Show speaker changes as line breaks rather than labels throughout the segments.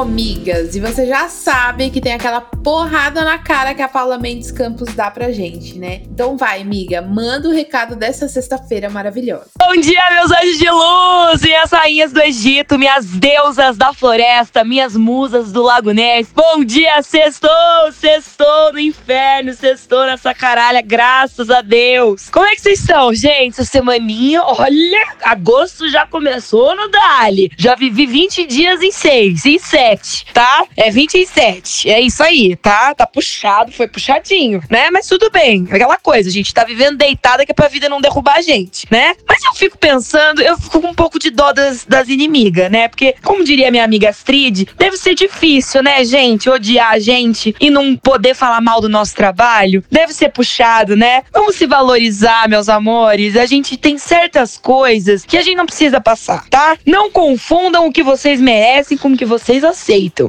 Amigas. E você já sabe que tem aquela porrada na cara que a Paula Mendes Campos dá pra gente, né? Então vai, amiga, manda o recado dessa sexta-feira maravilhosa.
Bom dia, meus anjos de luz, minhas rainhas do Egito, minhas deusas da floresta, minhas musas do Lago Ness. Bom dia, sextou, sextou no inferno, sextou nessa caralha, graças a Deus. Como é que vocês estão, gente? Essa semaninha, olha, agosto já começou no Dali. Já vivi 20 dias em 6, em 7 27, tá? É 27. É isso aí, tá? Tá puxado, foi puxadinho, né? Mas tudo bem. Aquela coisa, a gente tá vivendo deitada que é pra vida não derrubar a gente, né? Mas eu fico pensando, eu fico com um pouco de dó das, das inimigas, né? Porque, como diria minha amiga Astrid, deve ser difícil, né, gente? Odiar a gente e não poder falar mal do nosso trabalho. Deve ser puxado, né? Vamos se valorizar, meus amores. A gente tem certas coisas que a gente não precisa passar, tá? Não confundam o que vocês merecem com o que vocês aceitam.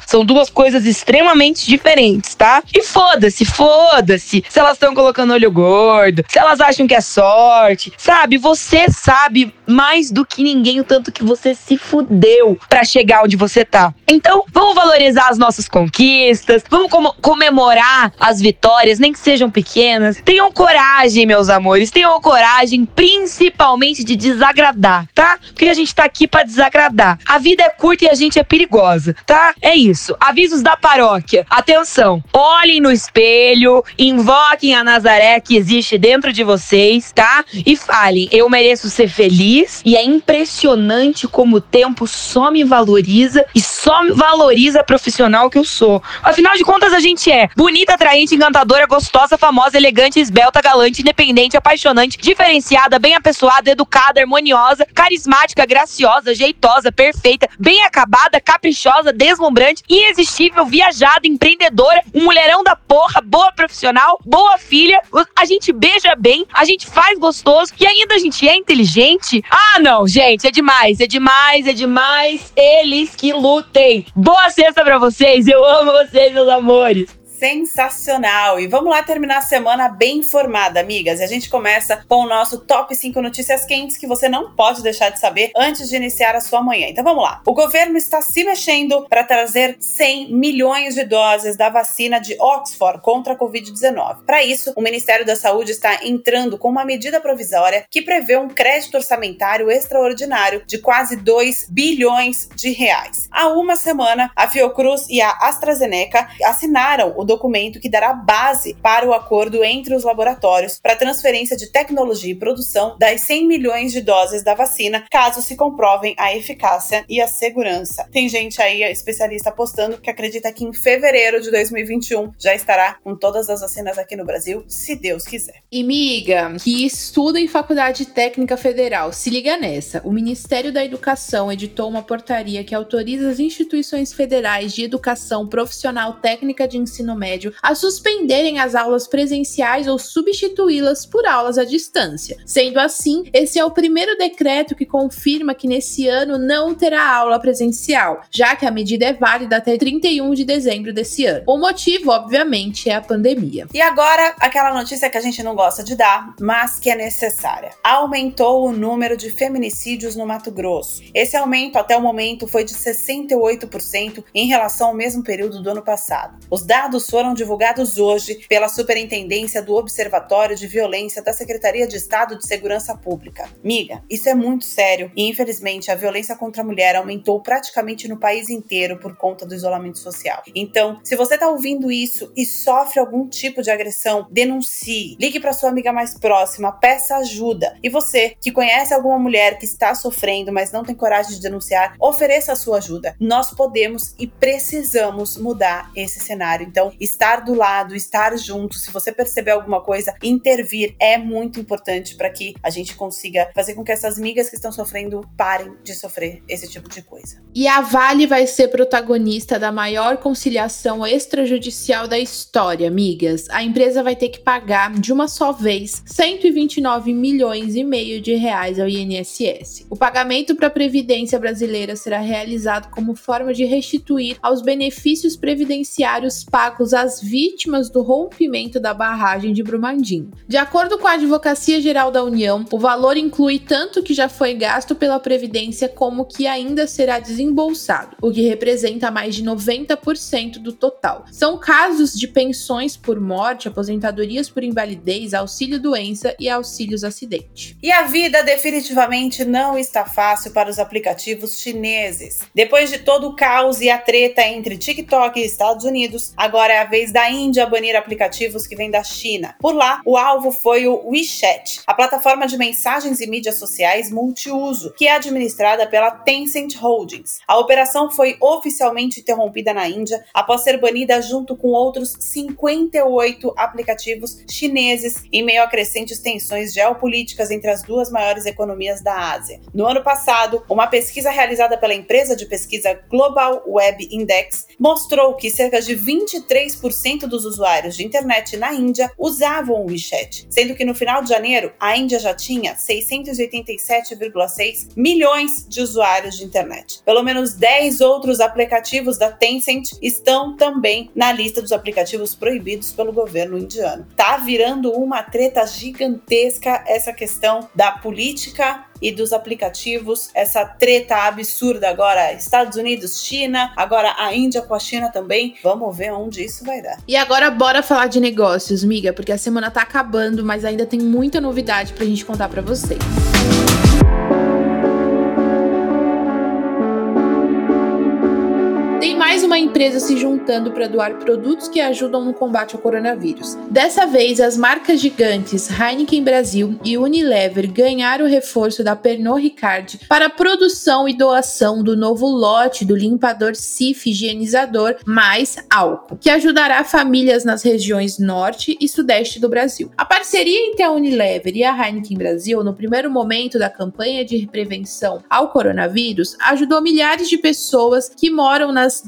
São duas coisas extremamente diferentes, tá? E foda-se, foda-se. Se elas estão colocando olho gordo, se elas acham que é sorte, sabe? Você sabe mais do que ninguém o tanto que você se fudeu para chegar onde você tá. Então, vamos valorizar as nossas conquistas, vamos com comemorar as vitórias, nem que sejam pequenas. Tenham coragem, meus amores, tenham coragem, principalmente de desagradar, tá? Porque a gente tá aqui para desagradar. A vida é curta e a gente é perigosa, tá? É isso. Avisos da paróquia. Atenção. Olhem no espelho, invoquem a Nazaré que existe dentro de vocês, tá? E falem: eu mereço ser feliz. E é impressionante como o tempo só me valoriza e só valoriza a profissional que eu sou. Afinal de contas, a gente é bonita, atraente, encantadora, gostosa, famosa, elegante, esbelta, galante, independente, apaixonante, diferenciada, bem apessoada, educada, harmoniosa, carismática, graciosa, jeitosa, perfeita, bem acabada, caprichosa, deslumbrante, irresistível, viajada, empreendedora, um mulherão da porra, boa profissional, boa filha. A gente beija bem, a gente faz gostoso e ainda a gente é inteligente. Ah, não, gente, é demais, é demais, é demais. Eles que lutem. Boa sexta pra vocês, eu amo vocês, meus amores
sensacional. E vamos lá terminar a semana bem informada, amigas. E a gente começa com o nosso top 5 notícias quentes que você não pode deixar de saber antes de iniciar a sua manhã. Então vamos lá. O governo está se mexendo para trazer 100 milhões de doses da vacina de Oxford contra a Covid-19. Para isso, o Ministério da Saúde está entrando com uma medida provisória que prevê um crédito orçamentário extraordinário de quase 2 bilhões de reais. Há uma semana, a Fiocruz e a AstraZeneca assinaram o documento que dará base para o acordo entre os laboratórios para transferência de tecnologia e produção das 100 milhões de doses da vacina, caso se comprovem a eficácia e a segurança. Tem gente aí, especialista, apostando que acredita que em fevereiro de 2021 já estará com todas as vacinas aqui no Brasil, se Deus quiser.
E miga, que estuda em Faculdade Técnica Federal, se liga nessa. O Ministério da Educação editou uma portaria que autoriza as instituições federais de educação profissional técnica de ensino médio a suspenderem as aulas presenciais ou substituí-las por aulas à distância. Sendo assim, esse é o primeiro decreto que confirma que nesse ano não terá aula presencial, já que a medida é válida até 31 de dezembro desse ano. O motivo, obviamente, é a pandemia.
E agora, aquela notícia que a gente não gosta de dar, mas que é necessária. Aumentou o número de feminicídios no Mato Grosso. Esse aumento até o momento foi de 68% em relação ao mesmo período do ano passado. Os dados foram divulgados hoje pela Superintendência do Observatório de Violência da Secretaria de Estado de Segurança Pública. Miga, isso é muito sério e infelizmente a violência contra a mulher aumentou praticamente no país inteiro por conta do isolamento social. Então, se você está ouvindo isso e sofre algum tipo de agressão, denuncie, ligue para sua amiga mais próxima, peça ajuda. E você que conhece alguma mulher que está sofrendo, mas não tem coragem de denunciar, ofereça a sua ajuda. Nós podemos e precisamos mudar esse cenário. Então, estar do lado, estar junto. Se você perceber alguma coisa, intervir é muito importante para que a gente consiga fazer com que essas migas que estão sofrendo parem de sofrer esse tipo de coisa.
E a Vale vai ser protagonista da maior conciliação extrajudicial da história, amigas. A empresa vai ter que pagar de uma só vez 129 milhões e meio de reais ao INSS. O pagamento para a Previdência brasileira será realizado como forma de restituir aos benefícios previdenciários pagos às vítimas do rompimento da barragem de Brumadinho. De acordo com a Advocacia Geral da União, o valor inclui tanto que já foi gasto pela Previdência como que ainda será desembolsado, o que representa mais de 90% do total. São casos de pensões por morte, aposentadorias por invalidez, auxílio-doença e auxílios acidente.
E a vida definitivamente não está fácil para os aplicativos chineses. Depois de todo o caos e a treta entre TikTok e Estados Unidos, agora é a vez da Índia banir aplicativos que vêm da China. Por lá, o alvo foi o WeChat, a plataforma de mensagens e mídias sociais multiuso, que é administrada pela Tencent Holdings. A operação foi oficialmente interrompida na Índia após ser banida junto com outros 58 aplicativos chineses em meio a crescentes tensões geopolíticas entre as duas maiores economias da Ásia. No ano passado, uma pesquisa realizada pela empresa de pesquisa Global Web Index mostrou que cerca de 23% dos usuários de internet na Índia usavam o WeChat, sendo que no final de janeiro a Índia já tinha 687,6 milhões de usuários de internet. Pelo menos 10 outros aplicativos da Tencent estão também na lista dos aplicativos proibidos pelo governo indiano. Tá virando uma treta gigantesca essa questão da política e dos aplicativos, essa treta absurda agora, Estados Unidos, China, agora a Índia com a China também. Vamos ver onde isso vai dar.
E agora bora falar de negócios, miga, porque a semana tá acabando, mas ainda tem muita novidade pra gente contar para vocês. mais uma empresa se juntando para doar produtos que ajudam no combate ao coronavírus. Dessa vez, as marcas gigantes Heineken Brasil e Unilever ganharam o reforço da Pernod Ricard para a produção e doação do novo lote do limpador Cif higienizador mais álcool, que ajudará famílias nas regiões norte e sudeste do Brasil. A parceria entre a Unilever e a Heineken Brasil no primeiro momento da campanha de prevenção ao coronavírus ajudou milhares de pessoas que moram nas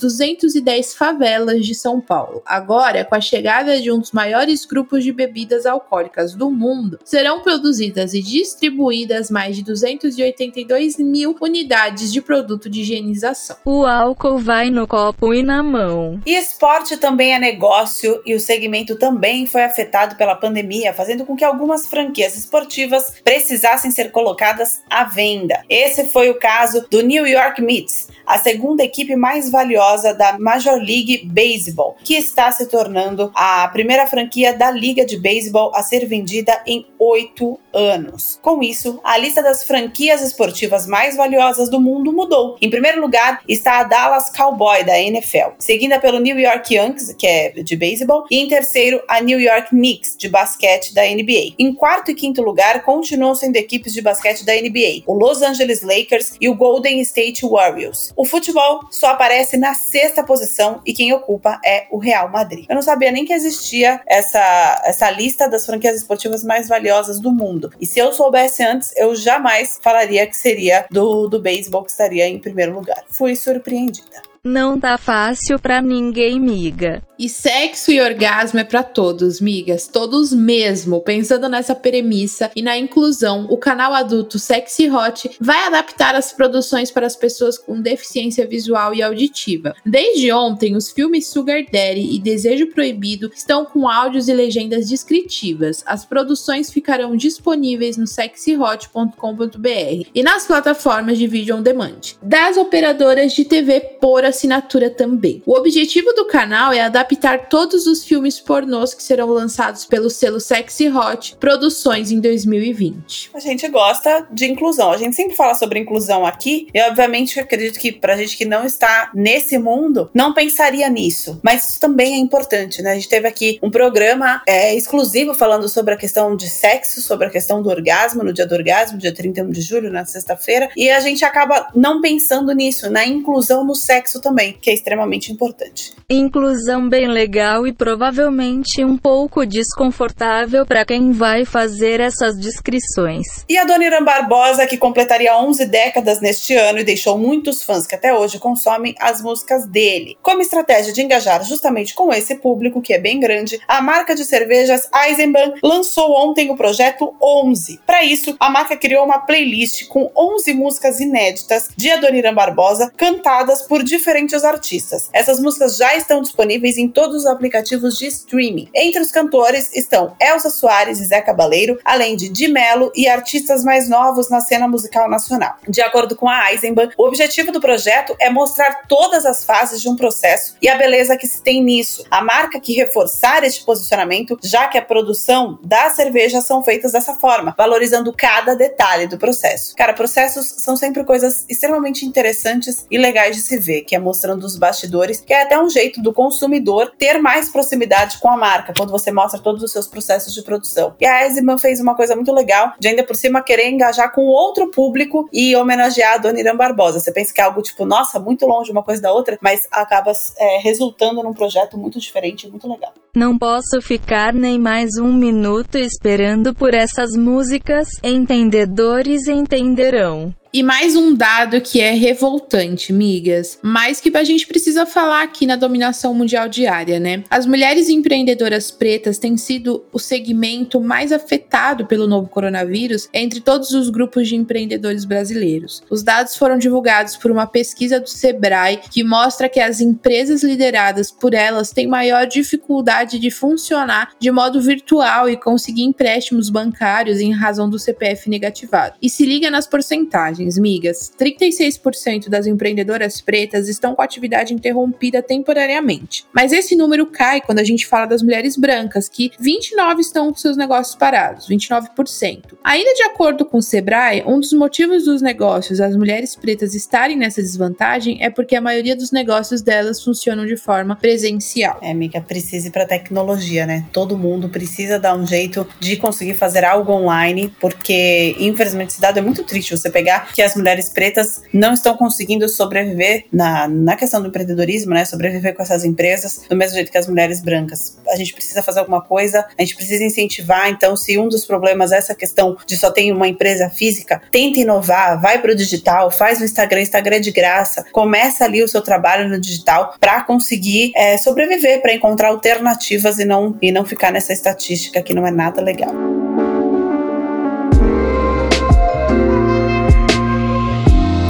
210 favelas de São Paulo. Agora, com a chegada de um dos maiores grupos de bebidas alcoólicas do mundo, serão produzidas e distribuídas mais de 282 mil unidades de produto de higienização.
O álcool vai no copo e na mão.
E esporte também é negócio e o segmento também foi afetado pela pandemia, fazendo com que algumas franquias esportivas precisassem ser colocadas à venda. Esse foi o caso do New York Mets, a segunda equipe mais valiosa da Major League Baseball, que está se tornando a primeira franquia da Liga de Beisebol a ser vendida em oito anos. Com isso, a lista das franquias esportivas mais valiosas do mundo mudou. Em primeiro lugar está a Dallas Cowboy da NFL, seguida pelo New York Yankees, que é de beisebol, e em terceiro a New York Knicks de basquete da NBA. Em quarto e quinto lugar continuam sendo equipes de basquete da NBA, o Los Angeles Lakers e o Golden State Warriors. O futebol só aparece na sexta posição e quem ocupa é o Real Madrid. Eu não sabia nem que existia essa, essa lista das franquias esportivas mais valiosas do mundo. E se eu soubesse antes, eu jamais falaria que seria do, do beisebol que estaria em primeiro lugar. Fui surpreendida.
Não tá fácil pra ninguém, miga.
E sexo e orgasmo é para todos, migas, todos mesmo. Pensando nessa premissa e na inclusão, o canal adulto Sexy Hot vai adaptar as produções para as pessoas com deficiência visual e auditiva. Desde ontem, os filmes Sugar Daddy e Desejo Proibido estão com áudios e legendas descritivas. As produções ficarão disponíveis no sexyhot.com.br e nas plataformas de vídeo on demand. Das operadoras de TV por assinatura também. O objetivo do canal é adaptar todos os filmes pornôs que serão lançados pelo selo Sexy Hot Produções em 2020.
A gente gosta de inclusão. A gente sempre fala sobre inclusão aqui e, obviamente, eu acredito que pra gente que não está nesse mundo, não pensaria nisso. Mas isso também é importante, né? A gente teve aqui um programa é, exclusivo falando sobre a questão de sexo, sobre a questão do orgasmo, no dia do orgasmo, dia 31 de julho, na sexta-feira, e a gente acaba não pensando nisso, na inclusão no sexo também, que é extremamente importante.
Inclusão
bem legal e provavelmente um pouco desconfortável para quem vai fazer essas descrições.
E a Dona Irã Barbosa, que completaria 11 décadas neste ano e deixou muitos fãs que até hoje consomem as músicas dele. Como estratégia de engajar justamente com esse público, que é bem grande, a marca de cervejas Eisenbahn lançou ontem o projeto 11. Para isso, a marca criou uma playlist com 11 músicas inéditas de Adoniran Barbosa, cantadas por diferentes artistas. Essas músicas já estão disponíveis em todos os aplicativos de streaming. Entre os cantores estão Elsa Soares e Zé Cabaleiro, além de Di Mello e artistas mais novos na cena musical nacional. De acordo com a Eisenbahn, o objetivo do projeto é mostrar todas as fases de um processo e a beleza que se tem nisso. A marca que reforçar este posicionamento, já que a produção das cervejas são feitas dessa forma, valorizando cada detalhe do processo. Cara, processos são sempre coisas extremamente interessantes e legais de se ver, que é mostrando os bastidores, que é até um jeito do consumidor ter mais proximidade com a marca, quando você mostra todos os seus processos de produção. E a Eisenbahn fez uma coisa muito legal, de ainda por cima querer engajar com outro público e homenagear a Dona Irã Barbosa. Você pensa que é algo tipo, nossa, muito longe uma coisa da outra, mas acaba é, resultando num projeto muito diferente e muito legal.
Não posso ficar nem mais um minuto esperando por essas músicas. Entendedores entenderão.
E mais um dado que é revoltante, migas, mas que a gente precisa falar aqui na dominação mundial diária, né? As mulheres empreendedoras pretas têm sido o segmento mais afetado pelo novo coronavírus entre todos os grupos de empreendedores brasileiros. Os dados foram divulgados por uma pesquisa do Sebrae que mostra que as empresas lideradas por elas têm maior dificuldade de funcionar de modo virtual e conseguir empréstimos bancários em razão do CPF negativado. E se liga nas porcentagens migas. 36% das empreendedoras pretas estão com a atividade interrompida temporariamente. Mas esse número cai quando a gente fala das mulheres brancas, que 29 estão com seus negócios parados, 29%. Ainda de acordo com o Sebrae, um dos motivos dos negócios das mulheres pretas estarem nessa desvantagem é porque a maioria dos negócios delas funcionam de forma presencial.
É, amiga, precisa ir para tecnologia, né? Todo mundo precisa dar um jeito de conseguir fazer algo online, porque infelizmente esse dado é muito triste você pegar que as mulheres pretas não estão conseguindo sobreviver na, na questão do empreendedorismo, né? Sobreviver com essas empresas do mesmo jeito que as mulheres brancas. A gente precisa fazer alguma coisa, a gente precisa incentivar. Então, se um dos problemas é essa questão de só ter uma empresa física, tenta inovar, vai para o digital, faz o Instagram, Instagram é de graça, começa ali o seu trabalho no digital para conseguir é, sobreviver, para encontrar alternativas e não, e não ficar nessa estatística que não é nada legal.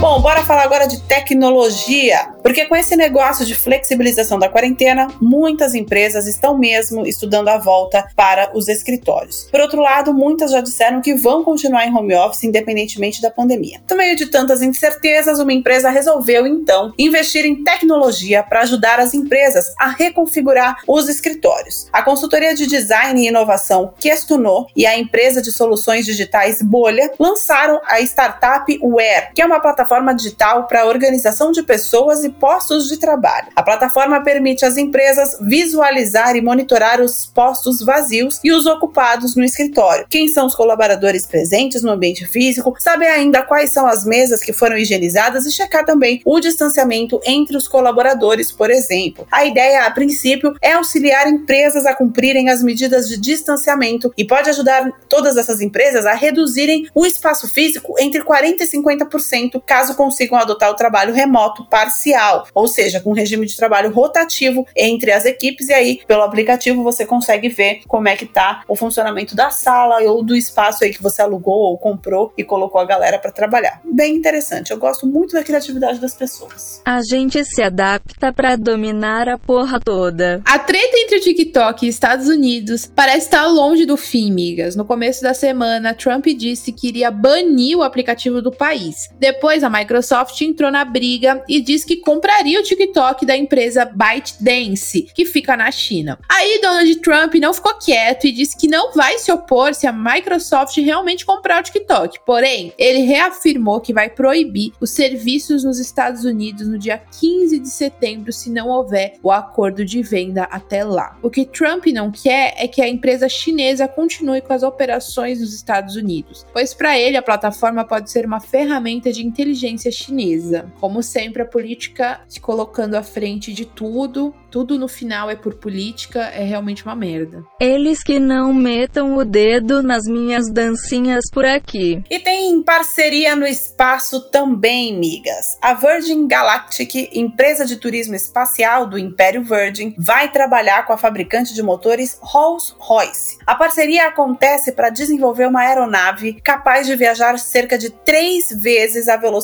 Bom, bora falar agora de tecnologia. Porque com esse negócio de flexibilização da quarentena, muitas empresas estão mesmo estudando a volta para os escritórios. Por outro lado, muitas já disseram que vão continuar em home office independentemente da pandemia. No meio de tantas incertezas, uma empresa resolveu então investir em tecnologia para ajudar as empresas a reconfigurar os escritórios. A consultoria de design e inovação Questunou e a empresa de soluções digitais Bolha lançaram a startup Ware, que é uma plataforma digital para organização de pessoas e postos de trabalho. A plataforma permite às empresas visualizar e monitorar os postos vazios e os ocupados no escritório. Quem são os colaboradores presentes no ambiente físico, saber ainda quais são as mesas que foram higienizadas e checar também o distanciamento entre os colaboradores, por exemplo. A ideia, a princípio, é auxiliar empresas a cumprirem as medidas de distanciamento e pode ajudar todas essas empresas a reduzirem o espaço físico entre 40% e 50%, caso consigam adotar o trabalho remoto parcial ou seja, com um regime de trabalho rotativo entre as equipes, e aí pelo aplicativo você consegue ver como é que tá o funcionamento da sala ou do espaço aí que você alugou ou comprou e colocou a galera para trabalhar. Bem interessante, eu gosto muito da criatividade das pessoas.
A gente se adapta para dominar a porra toda.
A treta entre o TikTok e Estados Unidos parece estar longe do fim, migas. No começo da semana, Trump disse que iria banir o aplicativo do país. Depois, a Microsoft entrou na briga e disse que compraria o TikTok da empresa ByteDance, que fica na China. Aí Donald Trump não ficou quieto e disse que não vai se opor se a Microsoft realmente comprar o TikTok. Porém, ele reafirmou que vai proibir os serviços nos Estados Unidos no dia 15 de setembro se não houver o acordo de venda até lá. O que Trump não quer é que a empresa chinesa continue com as operações nos Estados Unidos, pois para ele a plataforma pode ser uma ferramenta de inteligência influência chinesa. Como sempre, a política se colocando à frente de tudo, tudo no final é por política, é realmente uma merda.
Eles que não metam o dedo nas minhas dancinhas por aqui.
E tem parceria no espaço também, migas. A Virgin Galactic, empresa de turismo espacial do Império Virgin, vai trabalhar com a fabricante de motores Rolls-Royce. A parceria acontece para desenvolver uma aeronave capaz de viajar cerca de três vezes a velocidade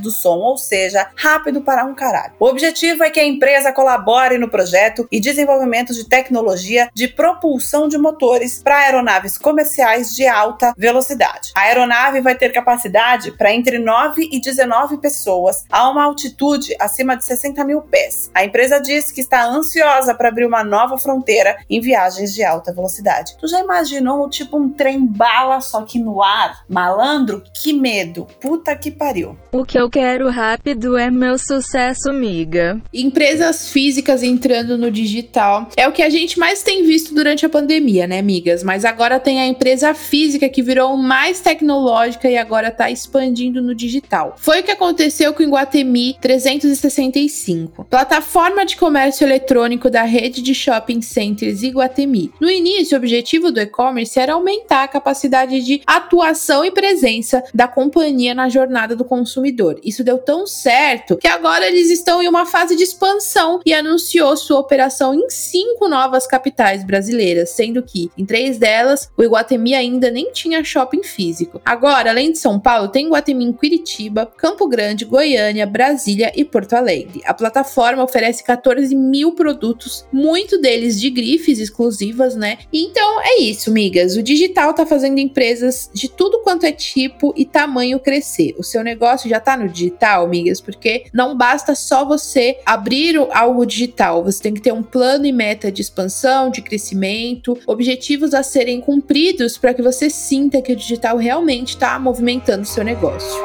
do som, ou seja, rápido para um caralho. O objetivo é que a empresa colabore no projeto e desenvolvimento de tecnologia de propulsão de motores para aeronaves comerciais de alta velocidade. A aeronave vai ter capacidade para entre 9 e 19 pessoas a uma altitude acima de 60 mil pés. A empresa diz que está ansiosa para abrir uma nova fronteira em viagens de alta velocidade. Tu já imaginou tipo um trem bala só que no ar? Malandro? Que medo. Puta que pariu.
O que eu quero rápido é meu sucesso, miga.
Empresas físicas entrando no digital é o que a gente mais tem visto durante a pandemia, né, amigas? Mas agora tem a empresa física que virou mais tecnológica e agora tá expandindo no digital. Foi o que aconteceu com o Iguatemi 365, plataforma de comércio eletrônico da rede de shopping centers Iguatemi. No início, o objetivo do e-commerce era aumentar a capacidade de atuação e presença da companhia na jornada do consumidor. Isso deu tão certo que agora eles estão em uma fase de expansão e anunciou sua operação em cinco novas capitais brasileiras, sendo que em três delas o Iguatemi ainda nem tinha shopping físico. Agora, além de São Paulo, tem Iguatemi em Curitiba, Campo Grande, Goiânia, Brasília e Porto Alegre. A plataforma oferece 14 mil produtos, muito deles de grifes exclusivas, né? Então é isso, migas. O digital tá fazendo empresas de tudo quanto é tipo e tamanho crescer. O seu negócio já tá no digital, migas, porque não basta só você abrir algo digital, você tem que ter um plano e meta de expansão, de crescimento, objetivos a serem cumpridos para que você sinta que o digital realmente está movimentando o seu negócio.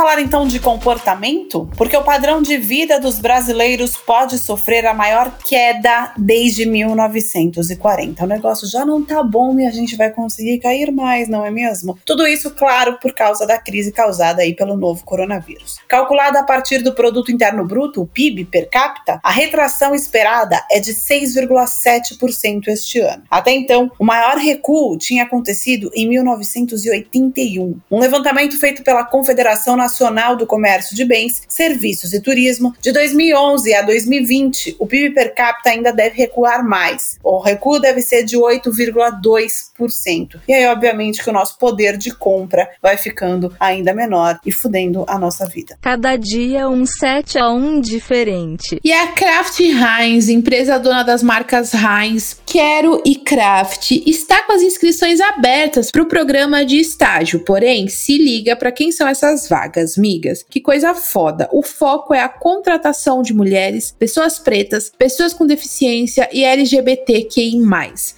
Falar então de comportamento? Porque o padrão de vida dos brasileiros pode sofrer a maior queda desde 1940. O negócio já não tá bom e a gente vai conseguir cair mais, não é mesmo? Tudo isso, claro, por causa da crise causada aí pelo novo coronavírus. Calculada a partir do produto interno bruto, o PIB per capita, a retração esperada é de 6,7% este ano. Até então, o maior recuo tinha acontecido em 1981. Um levantamento feito pela Confederação Confederação Nacional do Comércio de Bens, Serviços e Turismo, de 2011 a 2020, o PIB per capita ainda deve recuar mais. O recuo deve ser de 8,2%. E aí, obviamente, que o nosso poder de compra vai ficando ainda menor e fudendo a nossa vida.
Cada dia um 7 a 1 diferente.
E a Kraft Heinz, empresa dona das marcas Heinz, Quero e Kraft, está com as inscrições abertas para o programa de estágio. Porém, se liga para quem são essas vagas, migas. Que coisa foda. O foco é a contratação de mulheres, pessoas pretas, pessoas com deficiência e LGBTQI+.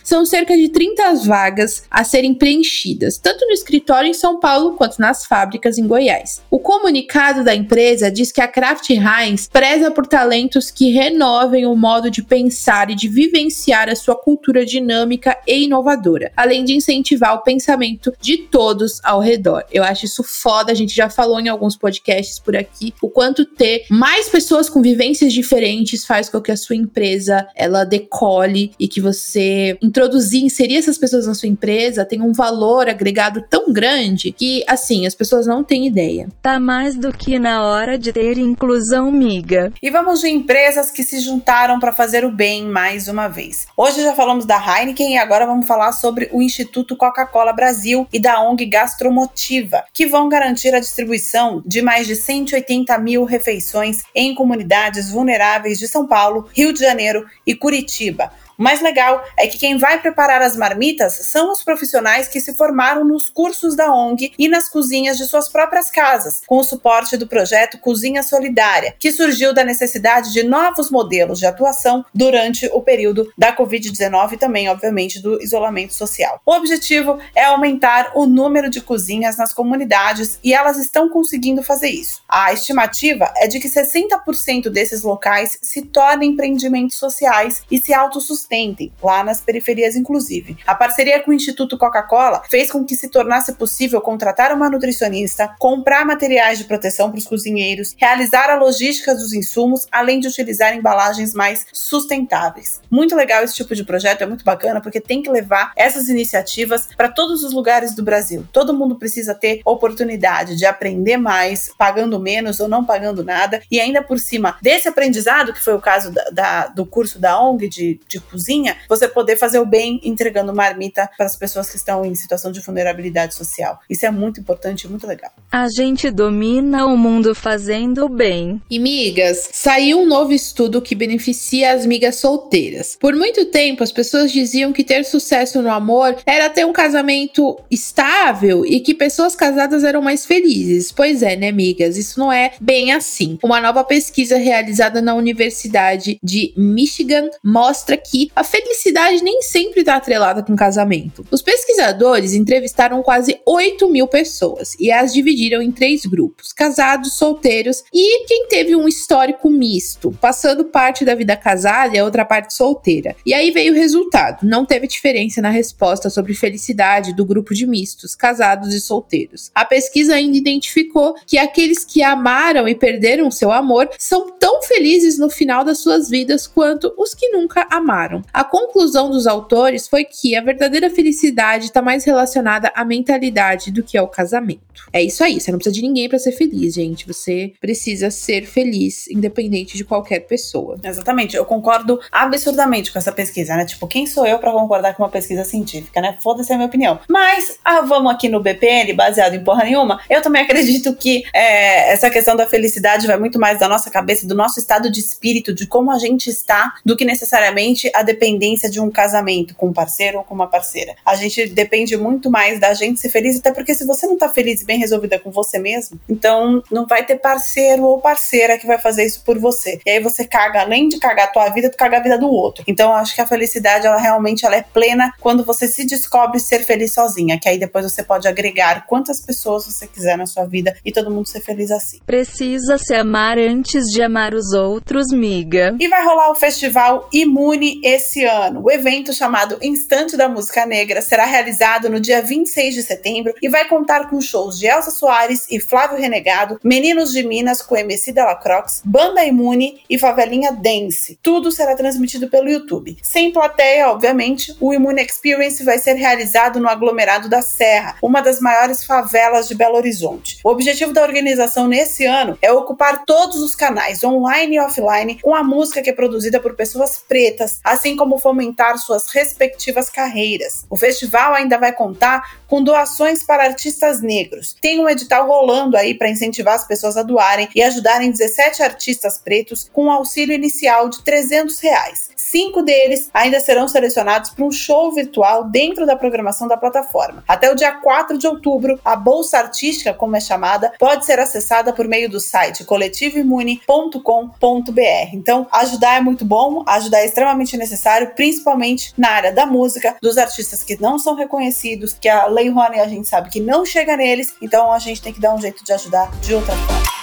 São cerca de 30 vagas a serem preenchidas, tanto no escritório em São Paulo quanto nas fábricas em Goiás. O comunicado da empresa diz que a Kraft Heinz preza por talentos que renovem o modo de pensar e de vivenciar a sua cultura dinâmica e inovadora, além de incentivar o pensamento de todos ao redor. Eu acho isso foda, a gente já falou em alguns podcasts por aqui o quanto ter mais pessoas com vivências diferentes faz com que a sua empresa ela decole e que você introduzir, inserir essas pessoas na sua empresa tem um valor agregado tão grande que assim as pessoas não têm ideia.
Tá mais do que na hora de ter inclusão, miga.
E vamos de empresas que se juntaram para fazer o bem mais uma vez. Hoje já falamos da Heineken e agora vamos falar sobre o Instituto Coca-Cola Brasil e da ONG Gastromotiva, que vão garantir a distribuição distribuição de mais de 180 mil refeições em comunidades vulneráveis de São Paulo, Rio de Janeiro e Curitiba, o mais legal é que quem vai preparar as marmitas são os profissionais que se formaram nos cursos da ONG e nas cozinhas de suas próprias casas, com o suporte do projeto Cozinha Solidária, que surgiu da necessidade de novos modelos de atuação durante o período da Covid-19 e também, obviamente, do isolamento social. O objetivo é aumentar o número de cozinhas nas comunidades e elas estão conseguindo fazer isso. A estimativa é de que 60% desses locais se tornem empreendimentos sociais e se autossustentem sustentem, lá nas periferias, inclusive. A parceria com o Instituto Coca-Cola fez com que se tornasse possível contratar uma nutricionista, comprar materiais de proteção para os cozinheiros, realizar a logística dos insumos, além de utilizar embalagens mais sustentáveis. Muito legal esse tipo de projeto, é muito bacana, porque tem que levar essas iniciativas para todos os lugares do Brasil. Todo mundo precisa ter oportunidade de aprender mais, pagando menos ou não pagando nada, e ainda por cima desse aprendizado, que foi o caso da, da, do curso da ONG de, de cozinha, você poder fazer o bem entregando marmita para as pessoas que estão em situação de vulnerabilidade social. Isso é muito importante e muito legal.
A gente domina o mundo fazendo o bem.
E migas, saiu um novo estudo que beneficia as migas solteiras. Por muito tempo, as pessoas diziam que ter sucesso no amor era ter um casamento estável e que pessoas casadas eram mais felizes. Pois é, né, migas? Isso não é bem assim. Uma nova pesquisa realizada na Universidade de Michigan mostra que a felicidade nem sempre está atrelada com casamento. Os pesquisadores entrevistaram quase 8 mil pessoas e as dividiram em três grupos: casados, solteiros e quem teve um histórico misto, passando parte da vida casada e a outra parte solteira. E aí veio o resultado: não teve diferença na resposta sobre felicidade do grupo de mistos, casados e solteiros. A pesquisa ainda identificou que aqueles que amaram e perderam seu amor são tão felizes no final das suas vidas quanto os que nunca amaram. A conclusão dos autores foi que a verdadeira felicidade está mais relacionada à mentalidade do que ao casamento. É isso aí, você não precisa de ninguém para ser feliz, gente. Você precisa ser feliz, independente de qualquer pessoa.
Exatamente, eu concordo absurdamente com essa pesquisa, né? Tipo, quem sou eu para concordar com uma pesquisa científica, né? Foda-se a minha opinião. Mas, ah, vamos aqui no BPN, baseado em porra nenhuma, eu também acredito que é, essa questão da felicidade vai muito mais da nossa cabeça, do nosso estado de espírito, de como a gente está, do que necessariamente a dependência de um casamento com um parceiro ou com uma parceira. A gente depende muito mais da gente ser feliz, até porque se você não tá feliz e bem resolvida com você mesmo, então não vai ter parceiro ou parceira que vai fazer isso por você. E aí você caga, além de cagar a tua vida, tu caga a vida do outro. Então eu acho que a felicidade, ela realmente ela é plena quando você se descobre ser feliz sozinha, que aí depois você pode agregar quantas pessoas você quiser na sua vida e todo mundo ser feliz assim.
Precisa se amar antes de amar os outros, miga.
E vai rolar o festival Imune esse ano. O evento chamado Instante da Música Negra será realizado no dia 26 de setembro e vai contar com shows de Elsa Soares e Flávio Renegado, Meninos de Minas com MC Dela Crocs, Banda Imune e Favelinha Dance. Tudo será transmitido pelo YouTube. Sem plateia, obviamente, o Imune Experience vai ser realizado no aglomerado da Serra, uma das maiores favelas de Belo Horizonte. O objetivo da organização nesse ano é ocupar todos os canais online e offline com a música que é produzida por pessoas pretas, assim como fomentar suas respectivas carreiras. O festival ainda vai contar com doações para artistas negros. Tem um edital rolando aí para incentivar as pessoas a doarem e ajudarem 17 artistas pretos com um auxílio inicial de 300 reais. Cinco deles ainda serão selecionados para um show virtual dentro da programação da plataforma. Até o dia 4 de outubro, a Bolsa Artística, como é chamada, pode ser acessada por meio do site coletivoimune.com.br. Então, ajudar é muito bom, ajudar é extremamente necessário, principalmente na área da música, dos artistas que não são reconhecidos, que a Lei Rouanet a gente sabe que não chega neles, então a gente tem que dar um jeito de ajudar de outra forma.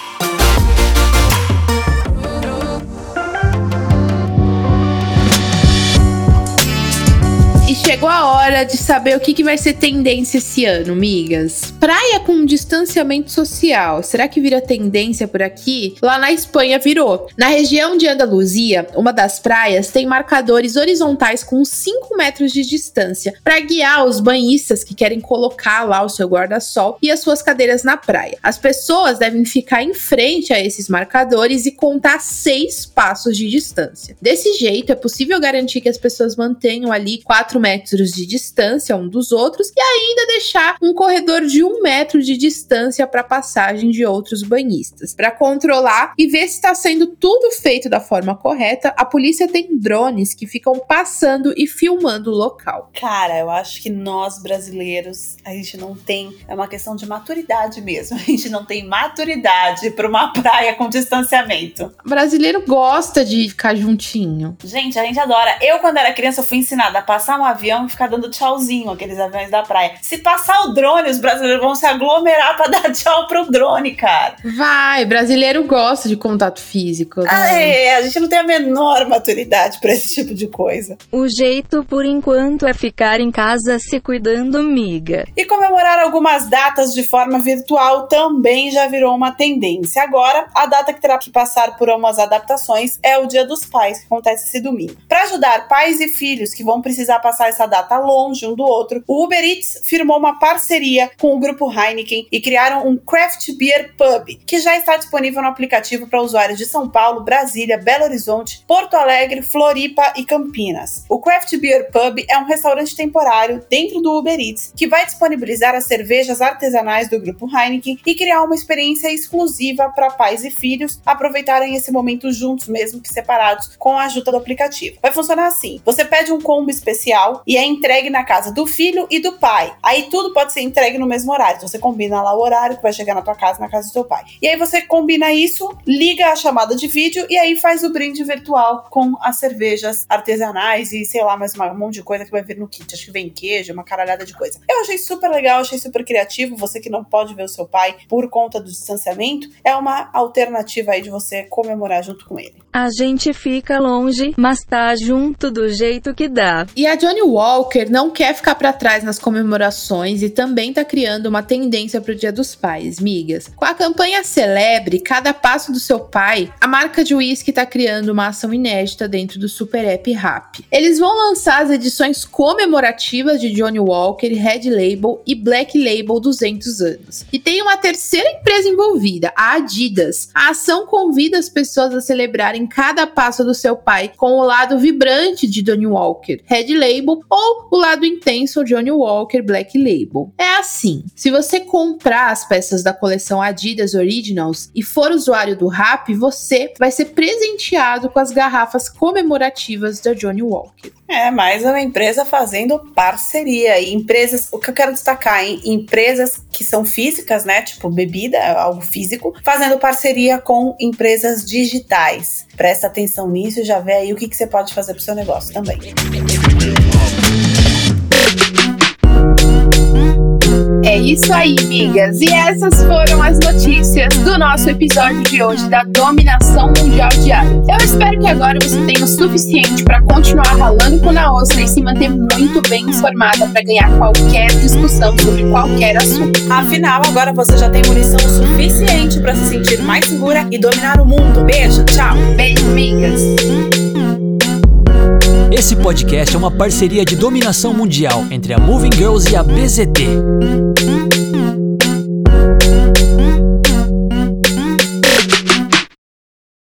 Chegou a hora de saber o que, que vai ser tendência esse ano, migas. Praia com distanciamento social. Será que vira tendência por aqui? Lá na Espanha virou. Na região de Andaluzia, uma das praias tem marcadores horizontais com 5 metros de distância para guiar os banhistas que querem colocar lá o seu guarda-sol e as suas cadeiras na praia. As pessoas devem ficar em frente a esses marcadores e contar seis passos de distância. Desse jeito, é possível garantir que as pessoas mantenham ali 4 metros metros de distância um dos outros e ainda deixar um corredor de um metro de distância para passagem de outros banhistas. Para controlar e ver se está sendo tudo feito da forma correta, a polícia tem drones que ficam passando e filmando o local.
Cara, eu acho que nós brasileiros, a gente não tem, é uma questão de maturidade mesmo. A gente não tem maturidade para uma praia com distanciamento.
O brasileiro gosta de ficar juntinho.
Gente, a gente adora. Eu quando era criança fui ensinada a passar um avião avião e ficar dando tchauzinho, aqueles aviões da praia. Se passar o drone, os brasileiros vão se aglomerar pra dar tchau pro drone, cara.
Vai, brasileiro gosta de contato físico. Né?
Ah, é, a gente não tem a menor maturidade pra esse tipo de coisa.
O jeito por enquanto é ficar em casa se cuidando, miga.
E comemorar algumas datas de forma virtual também já virou uma tendência. Agora, a data que terá que passar por algumas adaptações é o Dia dos Pais, que acontece esse domingo. Para ajudar pais e filhos que vão precisar passar essa data longe um do outro, o Uber Eats firmou uma parceria com o grupo Heineken e criaram um Craft Beer Pub, que já está disponível no aplicativo para usuários de São Paulo, Brasília, Belo Horizonte, Porto Alegre, Floripa e Campinas. O Craft Beer Pub é um restaurante temporário dentro do Uber Eats que vai disponibilizar as cervejas artesanais do grupo Heineken e criar uma experiência exclusiva para pais e filhos aproveitarem esse momento juntos, mesmo que separados, com a ajuda do aplicativo. Vai funcionar assim: você pede um combo especial e é entregue na casa do filho e do pai. Aí tudo pode ser entregue no mesmo horário. Então, você combina lá o horário que vai chegar na tua casa, na casa do seu pai. E aí você combina isso, liga a chamada de vídeo e aí faz o brinde virtual com as cervejas artesanais e sei lá, mais um monte de coisa que vai vir no kit. Acho que vem queijo, uma caralhada de coisa. Eu achei super legal, achei super criativo. Você que não pode ver o seu pai por conta do distanciamento, é uma alternativa aí de você comemorar junto com ele.
A gente fica longe, mas tá junto do jeito que dá.
E a Johnny Walker não quer ficar para trás nas comemorações e também tá criando uma tendência pro Dia dos Pais, migas. Com a campanha Celebre Cada Passo do Seu Pai, a marca de uísque tá criando uma ação inédita dentro do super app Rap. Eles vão lançar as edições comemorativas de Johnny Walker, Red Label e Black Label 200 anos. E tem uma terceira empresa envolvida, a Adidas. A ação convida as pessoas a celebrarem cada passo do seu pai com o lado vibrante de Johnny Walker, Red Label, ou o lado intenso Johnny Walker, Black Label. É assim, se você comprar as peças da coleção Adidas Originals e for usuário do Rap, você vai ser presenteado com as garrafas comemorativas da Johnny Walker.
É, mais uma empresa fazendo parceria. E empresas, o que eu quero destacar, hein? Empresas que são físicas, né? Tipo bebida, algo físico, fazendo parceria com empresas digitais. Presta atenção nisso e já vê aí o que, que você pode fazer pro seu negócio também.
É isso aí, migas. E essas foram as notícias do nosso episódio de hoje da dominação mundial diária. Eu espero que agora você tenha o suficiente para continuar ralando com na ostra e se manter muito bem informada para ganhar qualquer discussão sobre qualquer assunto.
Afinal, agora você já tem munição suficiente para se sentir mais segura e dominar o mundo. Beijo, tchau.
Beijo, migas.
Esse podcast é uma parceria de dominação mundial entre a Moving Girls e a BZT.